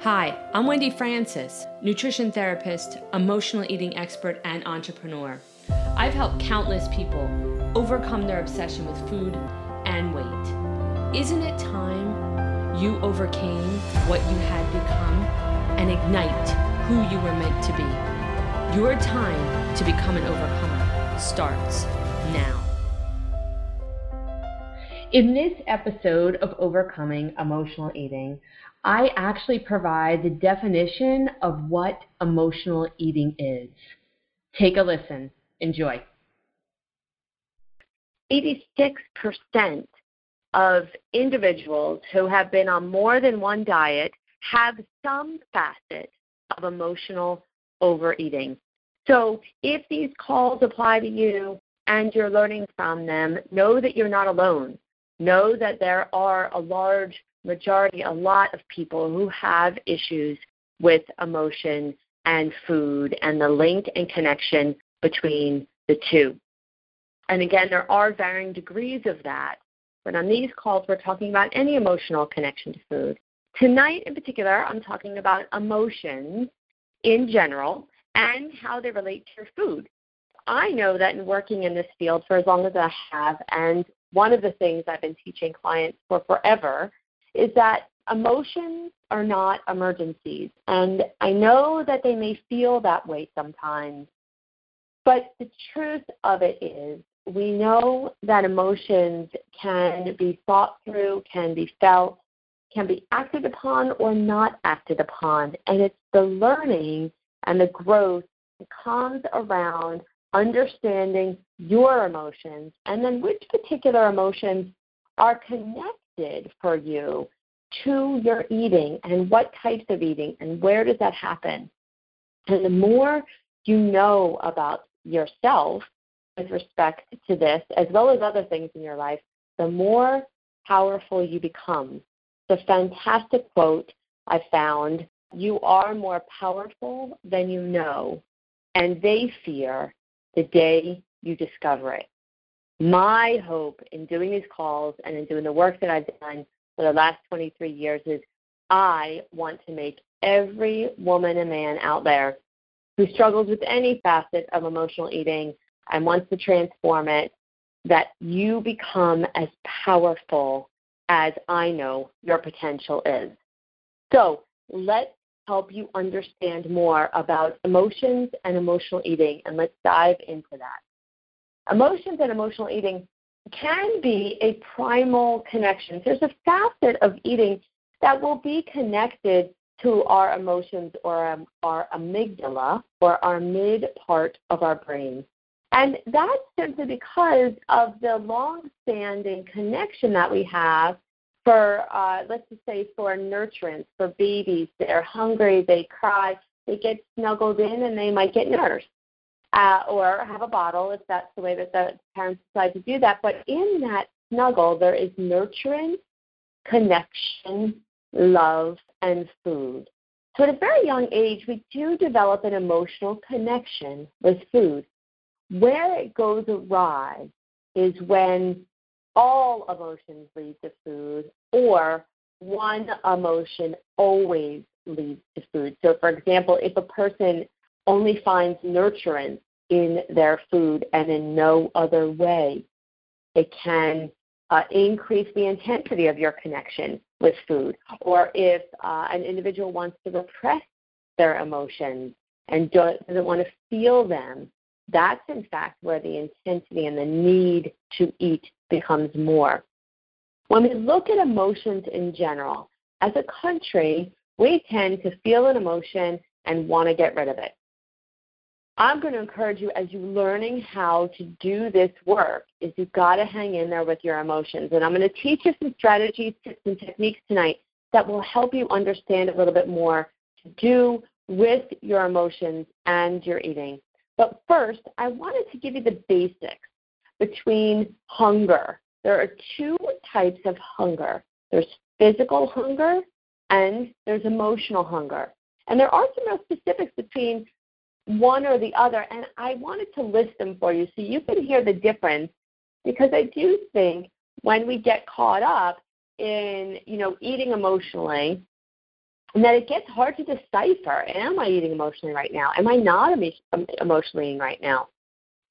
Hi, I'm Wendy Francis, nutrition therapist, emotional eating expert, and entrepreneur. I've helped countless people overcome their obsession with food and weight. Isn't it time you overcame what you had become and ignite who you were meant to be? Your time to become an overcomer starts now. In this episode of Overcoming Emotional Eating, I actually provide the definition of what emotional eating is. Take a listen. Enjoy. 86% of individuals who have been on more than one diet have some facet of emotional overeating. So if these calls apply to you and you're learning from them, know that you're not alone. Know that there are a large majority, a lot of people who have issues with emotion and food and the link and connection between the two. And again, there are varying degrees of that. But on these calls, we're talking about any emotional connection to food. Tonight, in particular, I'm talking about emotions in general and how they relate to your food. I know that in working in this field for as long as I have, and one of the things I've been teaching clients for forever is that emotions are not emergencies. And I know that they may feel that way sometimes. But the truth of it is, we know that emotions can be thought through, can be felt, can be acted upon or not acted upon. And it's the learning and the growth that comes around understanding your emotions and then which particular emotions are connected for you to your eating and what types of eating and where does that happen. And the more you know about yourself with respect to this, as well as other things in your life, the more powerful you become. The fantastic quote I found you are more powerful than you know, and they fear the day you discover it my hope in doing these calls and in doing the work that I've done for the last 23 years is I want to make every woman and man out there who struggles with any facet of emotional eating and wants to transform it that you become as powerful as I know your potential is. So let's help you understand more about emotions and emotional eating, and let's dive into that. Emotions and emotional eating can be a primal connection. There's a facet of eating that will be connected to our emotions or um, our amygdala or our mid part of our brain. And that's simply because of the long-standing connection that we have for, uh, let's just say, for nurturance, for babies. They're hungry, they cry, they get snuggled in, and they might get nursed uh, or have a bottle if that's the way that the parents decide to do that. But in that snuggle, there is nurturing, connection, love, and food. So at a very young age, we do develop an emotional connection with food. Where it goes awry is when all emotions lead to food or one emotion always leads to food. So, for example, if a person only finds nurturance in their food and in no other way. It can uh, increase the intensity of your connection with food. Or if uh, an individual wants to repress their emotions and doesn't want to feel them, that's in fact where the intensity and the need to eat becomes more. When we look at emotions in general, as a country, we tend to feel an emotion and want to get rid of it. I'm going to encourage you as you're learning how to do this work is you've got to hang in there with your emotions. And I'm going to teach you some strategies, tips, and techniques tonight that will help you understand a little bit more to do with your emotions and your eating. But first, I wanted to give you the basics between hunger. There are two types of hunger. There's physical hunger and there's emotional hunger. And there are some real specifics between one or the other. And I wanted to list them for you so you can hear the difference because I do think when we get caught up in, you know, eating emotionally and that it gets hard to decipher am I eating emotionally right now? Am I not emotionally eating right now?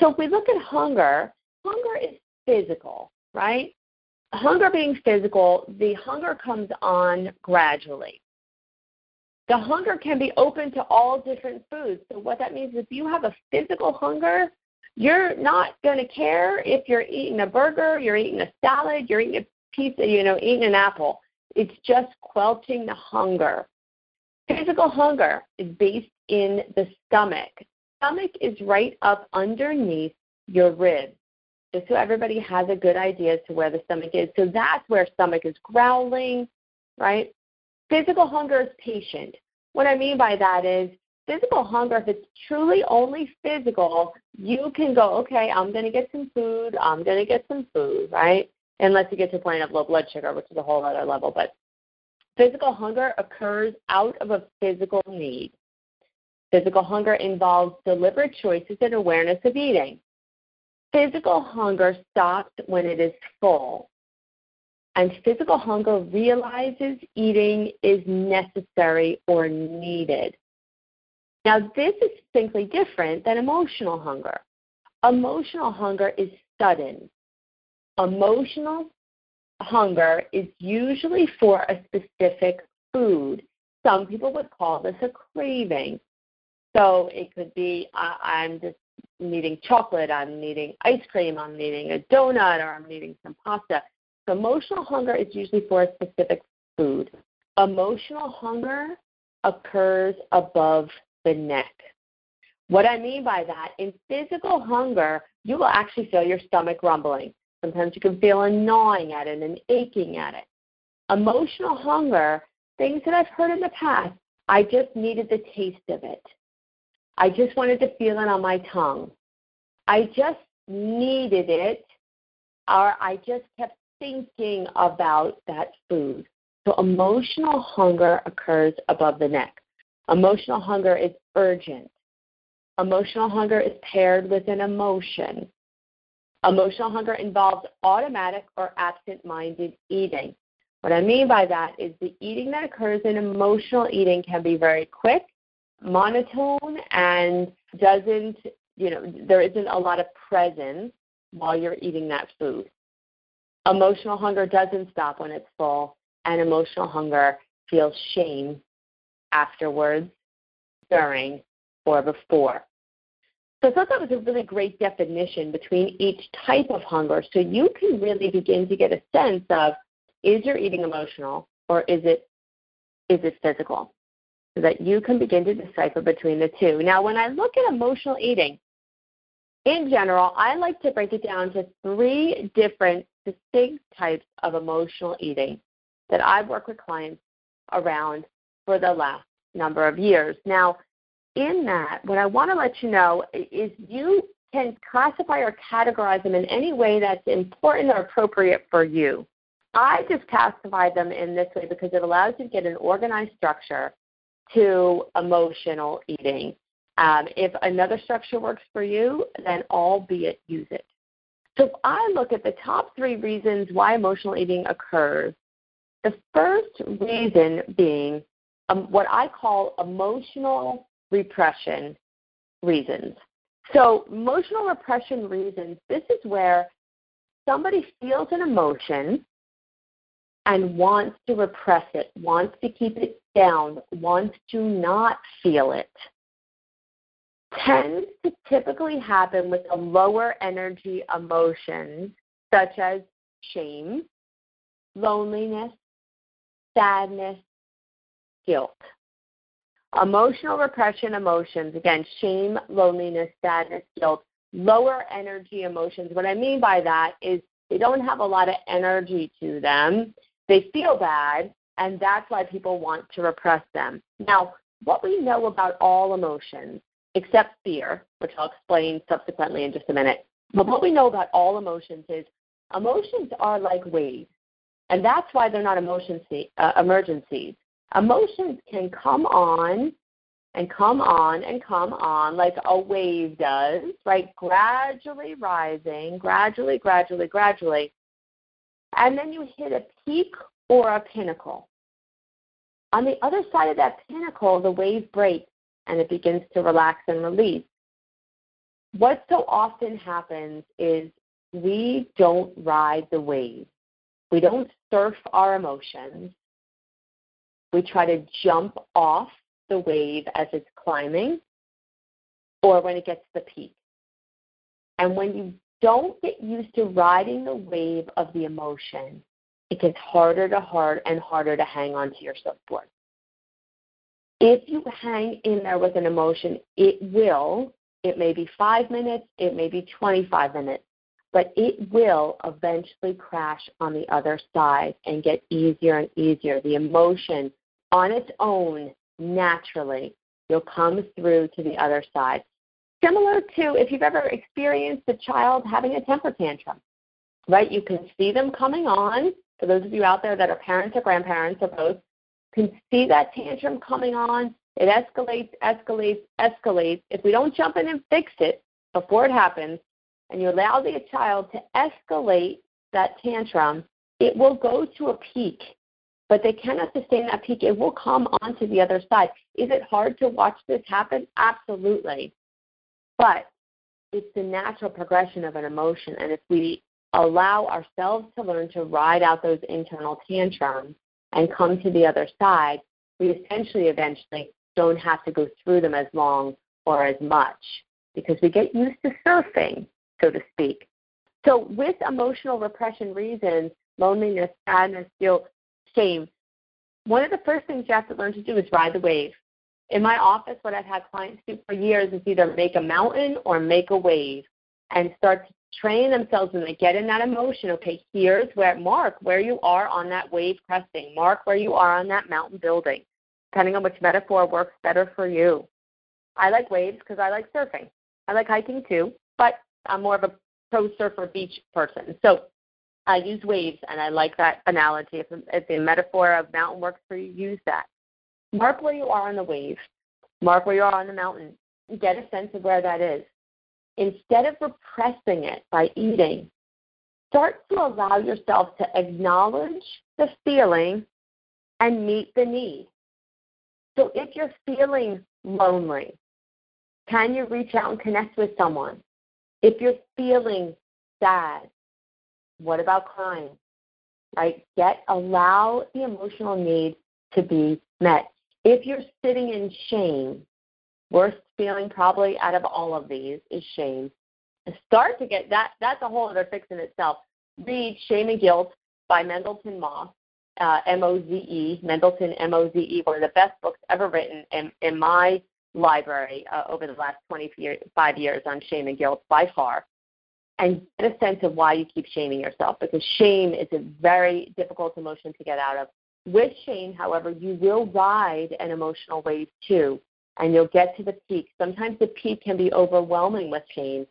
So if we look at hunger, hunger is physical, right? Hunger being physical, the hunger comes on gradually. The hunger can be open to all different foods. So what that means is if you have a physical hunger, you're not going to care if you're eating a burger, you're eating a salad, you're eating a pizza, you know, eating an apple. It's just quelching the hunger. Physical hunger is based in the stomach. Stomach is right up underneath your ribs. Just so everybody has a good idea as to where the stomach is. So that's where stomach is growling, right? Physical hunger is patient. What I mean by that is physical hunger, if it's truly only physical, you can go, okay, I'm going to get some food, I'm going to get some food, right? Unless you get to a point of low blood sugar, which is a whole other level. But physical hunger occurs out of a physical need. Physical hunger involves deliberate choices and awareness of eating. Physical hunger stops when it is full. And physical hunger realizes eating is necessary or needed. Now, this is distinctly different than emotional hunger. Emotional hunger is sudden. Emotional hunger is usually for a specific food. Some people would call this a craving. So it could be I'm just needing chocolate, I'm needing ice cream, I'm needing a donut, or I'm needing some pasta. So emotional hunger is usually for a specific food. Emotional hunger occurs above the neck. What I mean by that, in physical hunger, you will actually feel your stomach rumbling. Sometimes you can feel a gnawing at it and an aching at it. Emotional hunger, things that I've heard in the past, I just needed the taste of it. I just wanted to feel it on my tongue. I just needed it, or I just kept thinking about that food. So emotional hunger occurs above the neck. Emotional hunger is urgent. Emotional hunger is paired with an emotion. Emotional hunger involves automatic or absent minded eating. What I mean by that is the eating that occurs in emotional eating can be very quick, monotone, and doesn't, you know, there isn't a lot of presence while you're eating that food. Emotional hunger doesn't stop when it's full, and emotional hunger feels shame afterwards, during, or before. So I thought that was a really great definition between each type of hunger so you can really begin to get a sense of is your eating emotional or is it is it physical? So that you can begin to decipher between the two. Now when I look at emotional eating, in general, I like to break it down to three different distinct types of emotional eating that I've worked with clients around for the last number of years. Now, in that, what I want to let you know is you can classify or categorize them in any way that's important or appropriate for you. I just classify them in this way because it allows you to get an organized structure to emotional eating. Um, if another structure works for you, then albeit use it. So if I look at the top three reasons why emotional eating occurs, the first reason being um, what I call emotional repression reasons. So, emotional repression reasons, this is where somebody feels an emotion and wants to repress it, wants to keep it down, wants to not feel it. Tends to typically happen with a lower energy emotions such as shame, loneliness, sadness, guilt. Emotional repression emotions, again, shame, loneliness, sadness, guilt, lower energy emotions. What I mean by that is they don't have a lot of energy to them. They feel bad, and that's why people want to repress them. Now, what we know about all emotions, except fear, which I'll explain subsequently in just a minute, but what we know about all emotions is emotions are like waves, and that's why they're not emergency, uh, emergencies emotions can come on and come on and come on like a wave does, right? Gradually rising, gradually, gradually, gradually. And then you hit a peak or a pinnacle. On the other side of that pinnacle, the wave breaks and it begins to relax and release. What so often happens is we don't ride the wave. We don't surf our emotions. We try to jump off the wave as it's climbing or when it gets to the peak. And when you don't get used to riding the wave of the emotion, it gets harder to hard and harder to hang on to your surfboard. If you hang in there with an emotion, it will, it may be five minutes, it may be 25 minutes, but it will eventually crash on the other side and get easier and easier. The emotion on its own, naturally, you'll come through to the other side. Similar to if you've ever experienced a child having a temper tantrum, right? You can see them coming on. For those of you out there that are parents or grandparents or both, can see that tantrum coming on. It escalates, escalates, escalates. If we don't jump in and fix it before it happens, and you allow the child to escalate that tantrum, it will go to a peak. But they cannot sustain that peak. It will come onto the other side. Is it hard to watch this happen? Absolutely. But it's the natural progression of an emotion. And if we allow ourselves to learn to ride out those internal tantrums and come to the other side, we essentially eventually don't have to go through them as long or as much because we get used to surfing, so to speak. So, with emotional repression reasons, loneliness, sadness, guilt, shame, one of the first things you have to learn to do is ride the wave. In my office, what I've had clients do for years is either make a mountain or make a wave and start to train themselves when they get in that emotion. Okay, here's where, mark where you are on that wave cresting, mark where you are on that mountain building, depending on which metaphor works better for you. I like waves because I like surfing. I like hiking too, but I'm more of a pro surfer beach person. So I use waves, and I like that analogy. If, if the metaphor of mountain works for you, use that. Mark where you are on the wave. Mark where you are on the mountain. Get a sense of where that is. Instead of repressing it by eating, start to allow yourself to acknowledge the feeling and meet the need. So if you're feeling lonely, can you reach out and connect with someone? If you're feeling sad, what about crying? Right? Get allow the emotional need to be met. If you're sitting in shame, worst feeling probably out of all of these is shame. Start to get that that's a whole other fix in itself. Read Shame and Guilt by Mendleton Moze, uh, M-O-Z-E, Mendleton M-O-Z-E, one of the best books ever written in, in my library uh, over the last 25 years on shame and guilt by far. And get a sense of why you keep shaming yourself because shame is a very difficult emotion to get out of. With shame, however, you will ride an emotional wave too, and you'll get to the peak. Sometimes the peak can be overwhelming with shame.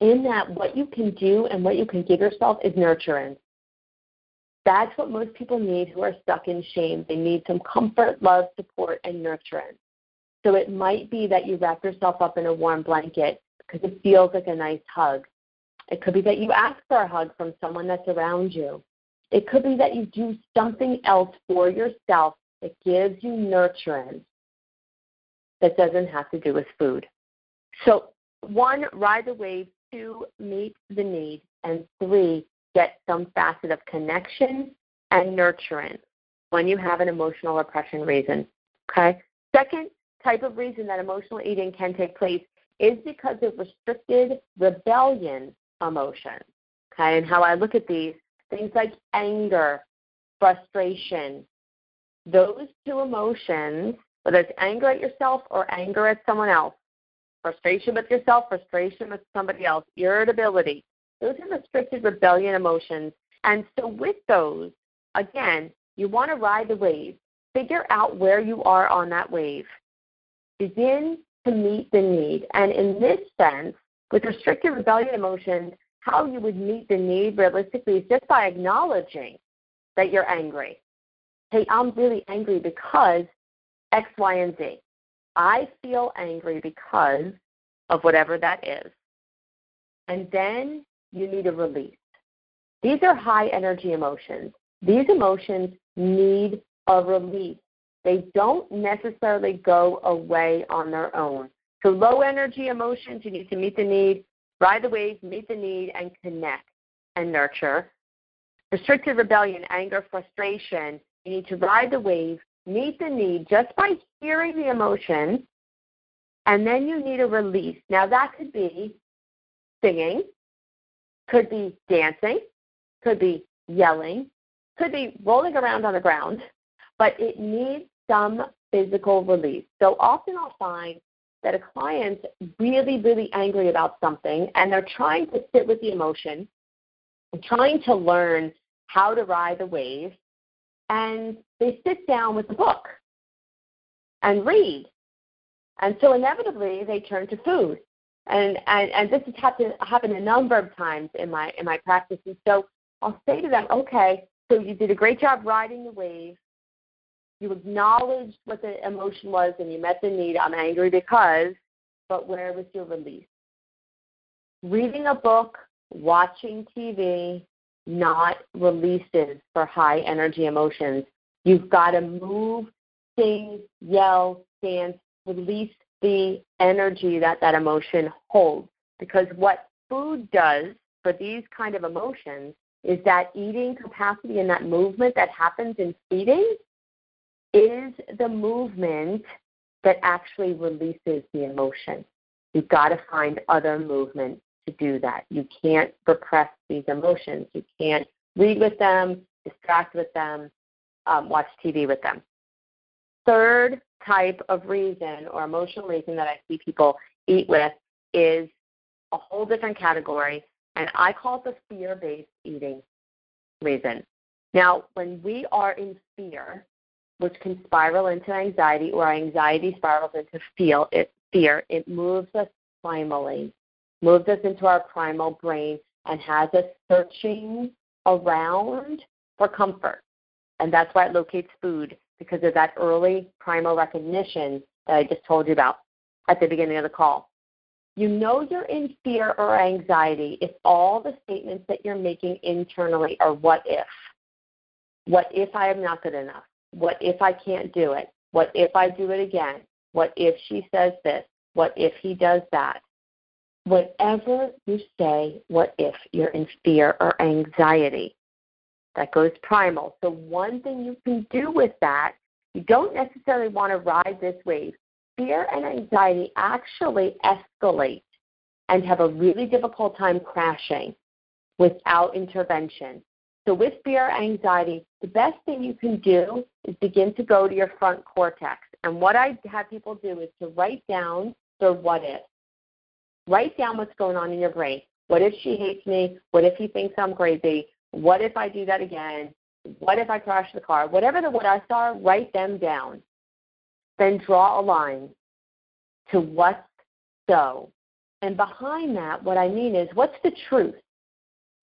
In that, what you can do and what you can give yourself is nurturance. That's what most people need who are stuck in shame. They need some comfort, love, support, and nurturance. So it might be that you wrap yourself up in a warm blanket because it feels like a nice hug. It could be that you ask for a hug from someone that's around you. It could be that you do something else for yourself that gives you nurturance that doesn't have to do with food. So, one, ride the wave. Two, meet the need. And three, get some facet of connection and nurturance when you have an emotional repression reason. Okay? Second type of reason that emotional eating can take place is because of restricted rebellion emotion. Okay? And how I look at these things like anger, frustration, those two emotions, whether it's anger at yourself or anger at someone else, frustration with yourself, frustration with somebody else, irritability, those are restricted rebellion emotions. And so, with those, again, you want to ride the wave. Figure out where you are on that wave. Begin to meet the need. And in this sense, with restricted rebellion emotions, how you would meet the need realistically is just by acknowledging that you're angry. Hey, I'm really angry because X, Y, and Z. I feel angry because of whatever that is. And then you need a release. These are high energy emotions. These emotions need a release. they don't necessarily go away on their own. So low energy emotions, you need to meet the need, ride the wave, meet the need, and connect and nurture. Restricted rebellion, anger, frustration, you need to ride the wave, meet the need just by hearing the emotion, and then you need a release. Now that could be singing, could be dancing, could be yelling, could be rolling around on the ground, but it needs some physical release. So often I'll find that a client's really, really angry about something and they're trying to sit with the emotion, trying to learn how to ride the wave, and they sit down with the book and read. And so inevitably they turn to food. And, and, and this has happened, happened a number of times in my, in my practice. And so I'll say to them, okay, so you did a great job riding the wave. You acknowledged what the emotion was and you met the need. I'm angry because, but where was your release? Reading a book, watching TV, not releases for high energy emotions. You've got to move, sing, yell, dance, release the energy that that emotion holds. Because what food does for these kind of emotions is that eating capacity and that movement that happens in feeding is the movement that actually releases the emotion. You've got to find other movement to do that. You can't repress these emotions. You can't read with them, distract with them, um, watch TV with them. Third type of reason or emotional reason that I see people eat with is a whole different category, and I call it the fear based eating reason. Now, when we are in fear, which can spiral into anxiety, or anxiety spirals into feel, it, fear, it moves us primally, moves us into our primal brain, and has us searching around for comfort. And that's why it locates food because of that early primal recognition that I just told you about at the beginning of the call. You know you're in fear or anxiety if all the statements that you're making internally are what if. What if I am not good enough? What if I can't do it? What if I do it again? What if she says this? What if he does that? Whatever you say, what if you're in fear or anxiety, that goes primal. So, one thing you can do with that, you don't necessarily want to ride this wave. Fear and anxiety actually escalate and have a really difficult time crashing without intervention. So, with fear or anxiety, the best thing you can do is begin to go to your front cortex. And what I have people do is to write down their what if. Write down what's going on in your brain. What if she hates me? What if he thinks I'm crazy? What if I do that again? What if I crash the car? Whatever the what ifs are, write them down. Then draw a line to what's so. And behind that, what I mean is what's the truth?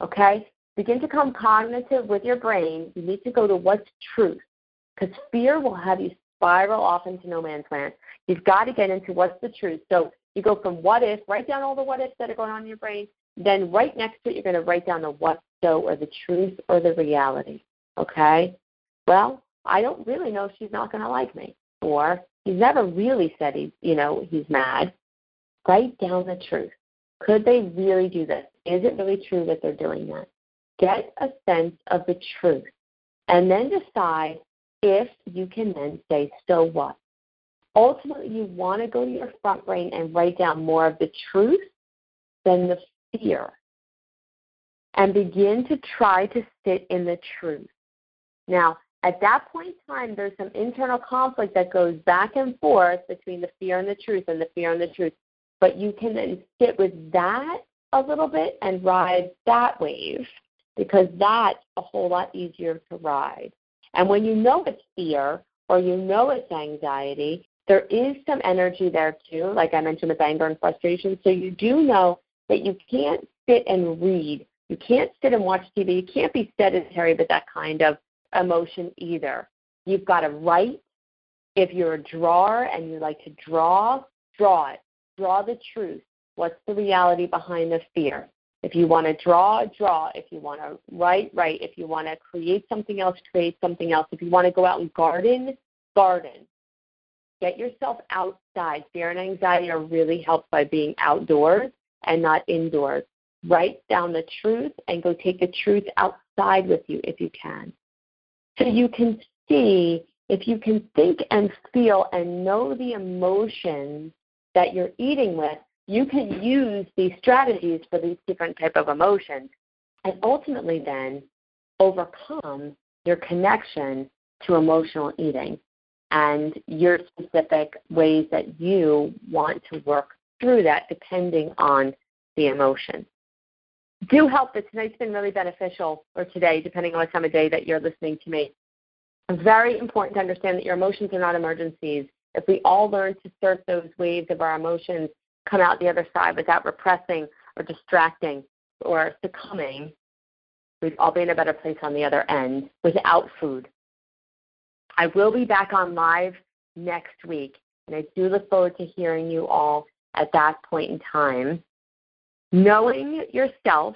Okay? Begin to come cognitive with your brain. You need to go to what's truth. Because fear will have you spiral off into no man's land. You've got to get into what's the truth. So you go from what if, write down all the what ifs that are going on in your brain. Then right next to it, you're going to write down the what so or the truth or the reality. Okay? Well, I don't really know if she's not going to like me. Or he's never really said he's, you know, he's mad. Write down the truth. Could they really do this? Is it really true that they're doing that? Get a sense of the truth. And then decide if you can then say, so what? Ultimately, you want to go to your front brain and write down more of the truth than the fear and begin to try to sit in the truth. Now, at that point in time, there's some internal conflict that goes back and forth between the fear and the truth and the fear and the truth. But you can then sit with that a little bit and ride that wave because that's a whole lot easier to ride. And when you know it's fear or you know it's anxiety, there is some energy there too, like I mentioned with anger and frustration. So you do know that you can't sit and read you can't sit and watch TV. You can't be sedentary with that kind of emotion either. You've got to write. If you're a drawer and you like to draw, draw it. Draw the truth. What's the reality behind the fear? If you want to draw, draw. If you want to write, write. If you want to create something else, create something else. If you want to go out and garden, garden. Get yourself outside. Fear and anxiety are really helped by being outdoors and not indoors. Write down the truth and go take the truth outside with you if you can. So you can see, if you can think and feel and know the emotions that you're eating with, you can use these strategies for these different type of emotions and ultimately then overcome your connection to emotional eating and your specific ways that you want to work through that depending on the emotion. Do help that tonight's been really beneficial, or today, depending on what time of day that you're listening to me. It's very important to understand that your emotions are not emergencies. If we all learn to surf those waves of our emotions, come out the other side without repressing or distracting or succumbing, we'd all be in a better place on the other end without food. I will be back on live next week, and I do look forward to hearing you all at that point in time. Knowing yourself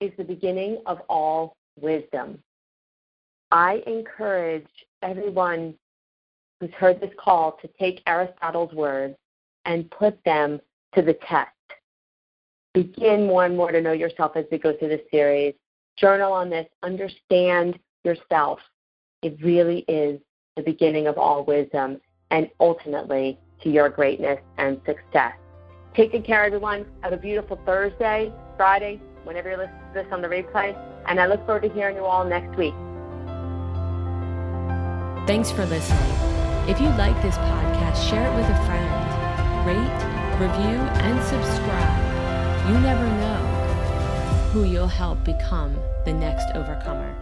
is the beginning of all wisdom. I encourage everyone who's heard this call to take Aristotle's words and put them to the test. Begin more and more to know yourself as we go through this series. Journal on this. Understand yourself. It really is the beginning of all wisdom and ultimately to your greatness and success. Take good care, everyone. Have a beautiful Thursday, Friday, whenever you're listening to this on the replay. And I look forward to hearing you all next week. Thanks for listening. If you like this podcast, share it with a friend. Rate, review, and subscribe. You never know who you'll help become the next overcomer.